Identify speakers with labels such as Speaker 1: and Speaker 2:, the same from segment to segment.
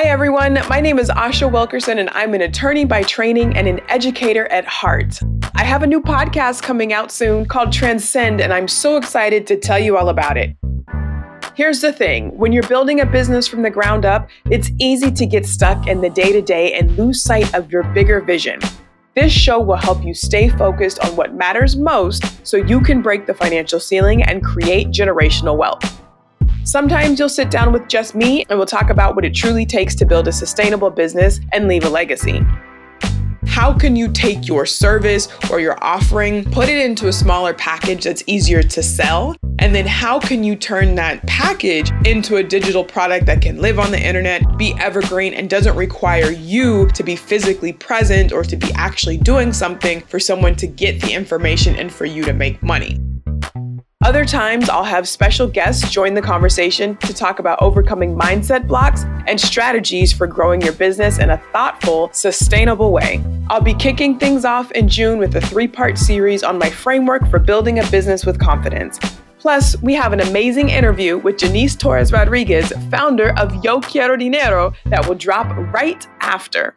Speaker 1: Hi, everyone. My name is Asha Wilkerson, and I'm an attorney by training and an educator at heart. I have a new podcast coming out soon called Transcend, and I'm so excited to tell you all about it. Here's the thing when you're building a business from the ground up, it's easy to get stuck in the day to day and lose sight of your bigger vision. This show will help you stay focused on what matters most so you can break the financial ceiling and create generational wealth. Sometimes you'll sit down with just me and we'll talk about what it truly takes to build a sustainable business and leave a legacy. How can you take your service or your offering, put it into a smaller package that's easier to sell? And then how can you turn that package into a digital product that can live on the internet, be evergreen, and doesn't require you to be physically present or to be actually doing something for someone to get the information and for you to make money? Other times, I'll have special guests join the conversation to talk about overcoming mindset blocks and strategies for growing your business in a thoughtful, sustainable way. I'll be kicking things off in June with a three part series on my framework for building a business with confidence. Plus, we have an amazing interview with Jannese Torres Rodriguez, founder of Yo Quiero Dinero, that will drop right after.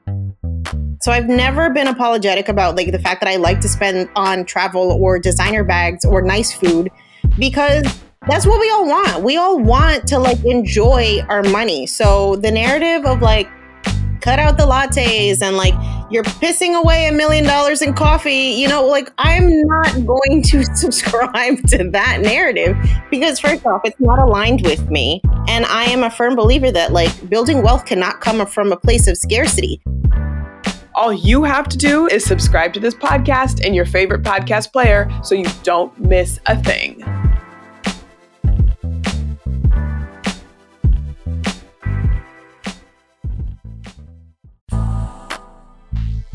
Speaker 2: So I've never been apologetic about like the fact that I like to spend on travel or designer bags or nice food because that's what we all want. We all want to like enjoy our money. So the narrative of like cut out the lattes and like you're pissing away a million dollars in coffee, you know, like I'm not going to subscribe to that narrative because first off, it's not aligned with me. And I am a firm believer that like building wealth cannot come from a place of scarcity.
Speaker 1: All you have to do is subscribe to this podcast in your favorite podcast player so you don't miss a thing.